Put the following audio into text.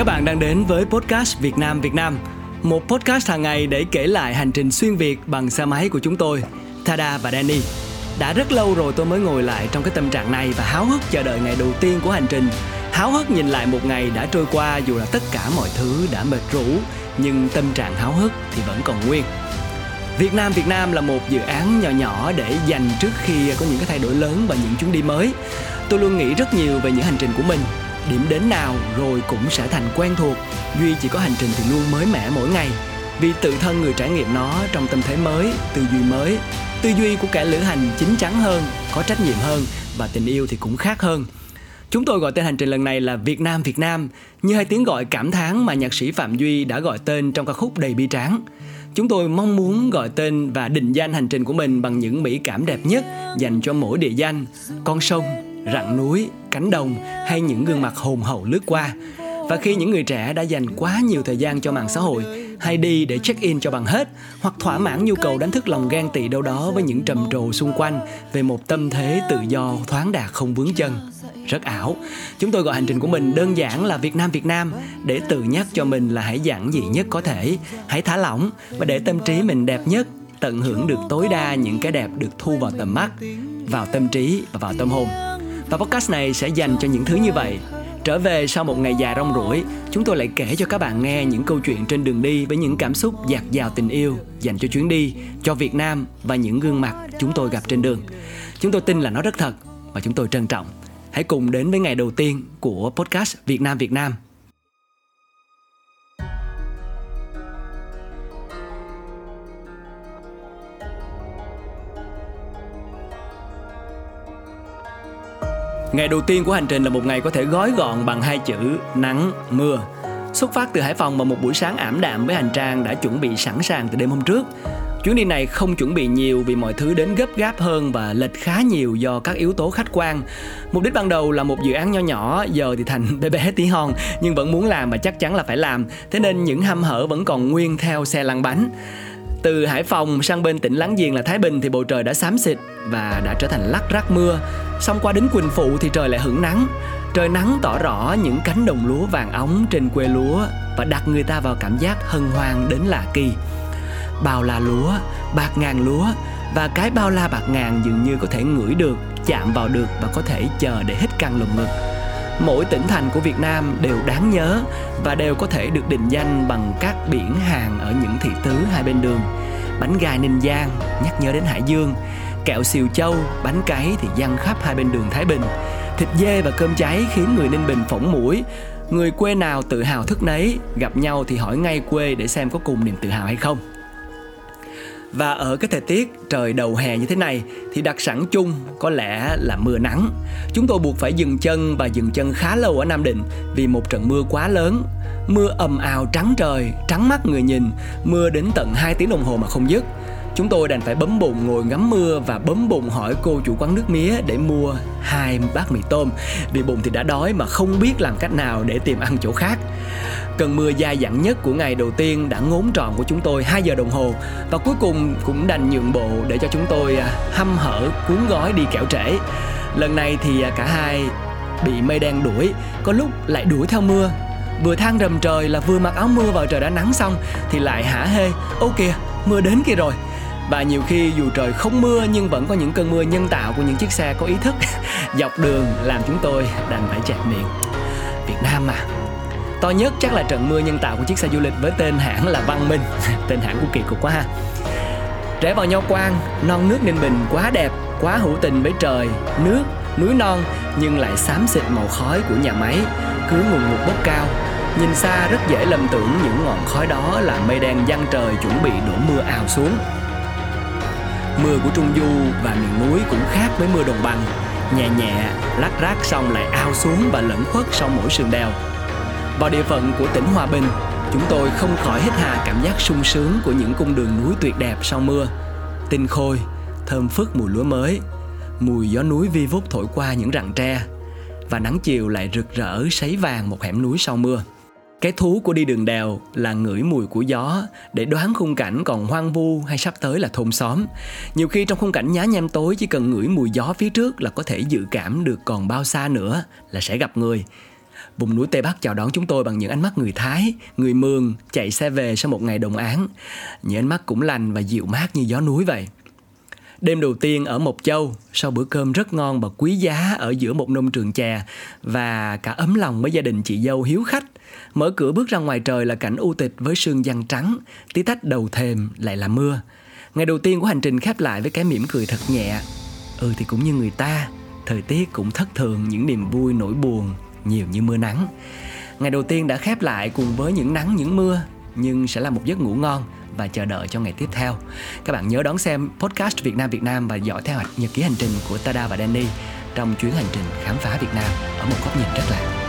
Các bạn đang đến với podcast Việt Nam Việt Nam, một podcast hàng ngày để kể lại hành trình xuyên Việt bằng xe máy của chúng tôi, Tada và Danny. Đã rất lâu rồi tôi mới ngồi lại trong cái tâm trạng này và háo hức chờ đợi ngày đầu tiên của hành trình. Háo hức nhìn lại một ngày đã trôi qua dù là tất cả mọi thứ đã mệt rũ, nhưng tâm trạng háo hức thì vẫn còn nguyên. Việt Nam Việt Nam là một dự án nhỏ nhỏ để dành trước khi có những cái thay đổi lớn và những chuyến đi mới. Tôi luôn nghĩ rất nhiều về những hành trình của mình điểm đến nào rồi cũng sẽ thành quen thuộc. Duy chỉ có hành trình thì luôn mới mẻ mỗi ngày. Vì tự thân người trải nghiệm nó trong tâm thế mới tư duy mới. Tư duy của kẻ lữ hành chín chắn hơn có trách nhiệm hơn và tình yêu thì cũng khác hơn. Chúng tôi gọi tên hành trình lần này là Việt Nam Việt Nam, như hai tiếng gọi cảm thán mà nhạc sĩ Phạm Duy đã gọi tên trong ca khúc đầy bi tráng. Chúng tôi mong muốn gọi tên và định danh hành trình của mình bằng những mỹ cảm đẹp nhất dành cho mỗi địa danh, con sông, rặng núi, cánh đồng hay những gương mặt hồn hậu lướt qua. Và khi những người trẻ đã dành quá nhiều thời gian cho mạng xã hội hay đi để check-in cho bằng hết hoặc thỏa mãn nhu cầu đánh thức lòng gan tị đâu đó với những trầm trồ xung quanh về một tâm thế tự do thoáng đạt không vướng chân rất ảo. Chúng tôi gọi hành trình của mình đơn giản là Việt Nam Việt Nam để tự nhắc cho mình là hãy giản dị nhất có thể, hãy thả lỏng và để tâm trí mình đẹp nhất, tận hưởng được tối đa những cái đẹp được thu vào tầm mắt, vào tâm trí và vào tâm hồn. Và podcast này sẽ dành cho những thứ như vậy. Trở về sau một ngày dài rong ruổi, chúng tôi lại kể cho các bạn nghe những câu chuyện trên đường đi với những cảm xúc dạt dào tình yêu dành cho chuyến đi, cho Việt Nam và những gương mặt chúng tôi gặp trên đường. Chúng tôi tin là nó rất thật và chúng tôi trân trọng. Hãy cùng đến với ngày đầu tiên của podcast Việt Nam Việt Nam Ngày đầu tiên của hành trình là một ngày có thể gói gọn bằng hai chữ nắng, mưa. Xuất phát từ Hải Phòng vào một buổi sáng ảm đạm với hành trang đã chuẩn bị sẵn sàng từ đêm hôm trước. Chuyến đi này không chuẩn bị nhiều vì mọi thứ đến gấp gáp hơn và lệch khá nhiều do các yếu tố khách quan. Mục đích ban đầu là một dự án nho nhỏ, giờ thì thành bé bé tí hon nhưng vẫn muốn làm và chắc chắn là phải làm. Thế nên những hăm hở vẫn còn nguyên theo xe lăn bánh. Từ Hải Phòng sang bên tỉnh láng giềng là Thái Bình thì bầu trời đã xám xịt và đã trở thành lắc rắc mưa. Xong qua đến Quỳnh Phụ thì trời lại hửng nắng. Trời nắng tỏ rõ những cánh đồng lúa vàng óng trên quê lúa và đặt người ta vào cảm giác hân hoan đến lạ kỳ. Bao la lúa, bạc ngàn lúa và cái bao la bạc ngàn dường như có thể ngửi được, chạm vào được và có thể chờ để hít căng lồng ngực mỗi tỉnh thành của Việt Nam đều đáng nhớ và đều có thể được định danh bằng các biển hàng ở những thị tứ hai bên đường. Bánh gai Ninh Giang nhắc nhớ đến Hải Dương, kẹo xìu châu, bánh cấy thì dăng khắp hai bên đường Thái Bình. Thịt dê và cơm cháy khiến người Ninh Bình phỏng mũi. Người quê nào tự hào thức nấy, gặp nhau thì hỏi ngay quê để xem có cùng niềm tự hào hay không. Và ở cái thời tiết trời đầu hè như thế này thì đặc sản chung có lẽ là mưa nắng. Chúng tôi buộc phải dừng chân và dừng chân khá lâu ở Nam Định vì một trận mưa quá lớn. Mưa ầm ào trắng trời, trắng mắt người nhìn, mưa đến tận 2 tiếng đồng hồ mà không dứt. Chúng tôi đành phải bấm bụng ngồi ngắm mưa và bấm bụng hỏi cô chủ quán nước mía để mua hai bát mì tôm vì bụng thì đã đói mà không biết làm cách nào để tìm ăn chỗ khác. Cơn mưa dài dẳng nhất của ngày đầu tiên đã ngốn tròn của chúng tôi 2 giờ đồng hồ và cuối cùng cũng đành nhượng bộ để cho chúng tôi à, hăm hở cuốn gói đi kẻo trễ. Lần này thì à, cả hai bị mây đen đuổi, có lúc lại đuổi theo mưa. Vừa than rầm trời là vừa mặc áo mưa vào trời đã nắng xong thì lại hả hê, ô kìa, mưa đến kia rồi và nhiều khi dù trời không mưa nhưng vẫn có những cơn mưa nhân tạo của những chiếc xe có ý thức. Dọc đường làm chúng tôi đành phải chẹt miệng. Việt Nam mà To nhất chắc là trận mưa nhân tạo của chiếc xe du lịch với tên hãng là Văn Minh. Tên hãng của kỳ cục quá ha. Rẽ vào Nho Quang, non nước Ninh Bình quá đẹp, quá hữu tình với trời, nước, núi non Nhưng lại xám xịt màu khói của nhà máy, cứ ngùn ngụt bốc cao. Nhìn xa rất dễ lầm tưởng những ngọn khói đó là mây đen giăng trời chuẩn bị đổ mưa ào xuống. Mưa của Trung Du và miền núi cũng khác với mưa đồng bằng. Nhẹ nhẹ, lát rác xong lại ao xuống và lẫn khuất sau mỗi sườn đèo. Vào địa phận của tỉnh Hòa Bình Chúng tôi không khỏi hít hà cảm giác sung sướng của những cung đường núi tuyệt đẹp sau mưa. Tinh khôi, thơm phức mùi lúa mới Mùi gió núi vi vút thổi qua những rặng tre. Và nắng chiều lại rực rỡ sấy vàng một hẻm núi sau mưa cái thú của đi đường đèo là ngửi mùi của gió để đoán khung cảnh còn hoang vu hay sắp tới là thôn xóm. Nhiều khi trong khung cảnh nhá nhem tối chỉ cần ngửi mùi gió phía trước là có thể dự cảm được còn bao xa nữa là sẽ gặp người. Vùng núi Tây Bắc chào đón chúng tôi bằng những ánh mắt người Thái, người Mường chạy xe về sau một ngày đồng án. Những ánh mắt cũng lành và dịu mát như gió núi vậy. Đêm đầu tiên ở Mộc Châu, sau bữa cơm rất ngon và quý giá ở giữa một nông trường chè và cả ấm lòng với gia đình chị dâu hiếu khách. Mở cửa bước ra ngoài trời là cảnh u tịch với sương giăng trắng, tí tách đầu thềm lại là mưa. Ngày đầu tiên của hành trình khép lại với cái mỉm cười thật nhẹ. Ừ thì cũng như người ta, thời tiết cũng thất thường những niềm vui nỗi buồn nhiều như mưa nắng. Ngày đầu tiên đã khép lại cùng với những nắng những mưa nhưng sẽ là một giấc ngủ ngon và chờ đợi cho ngày tiếp theo. Các bạn nhớ đón xem podcast Việt Nam Việt Nam và dõi theo nhật ký hành trình của Tada và Danny trong chuyến hành trình khám phá Việt Nam ở một góc nhìn rất là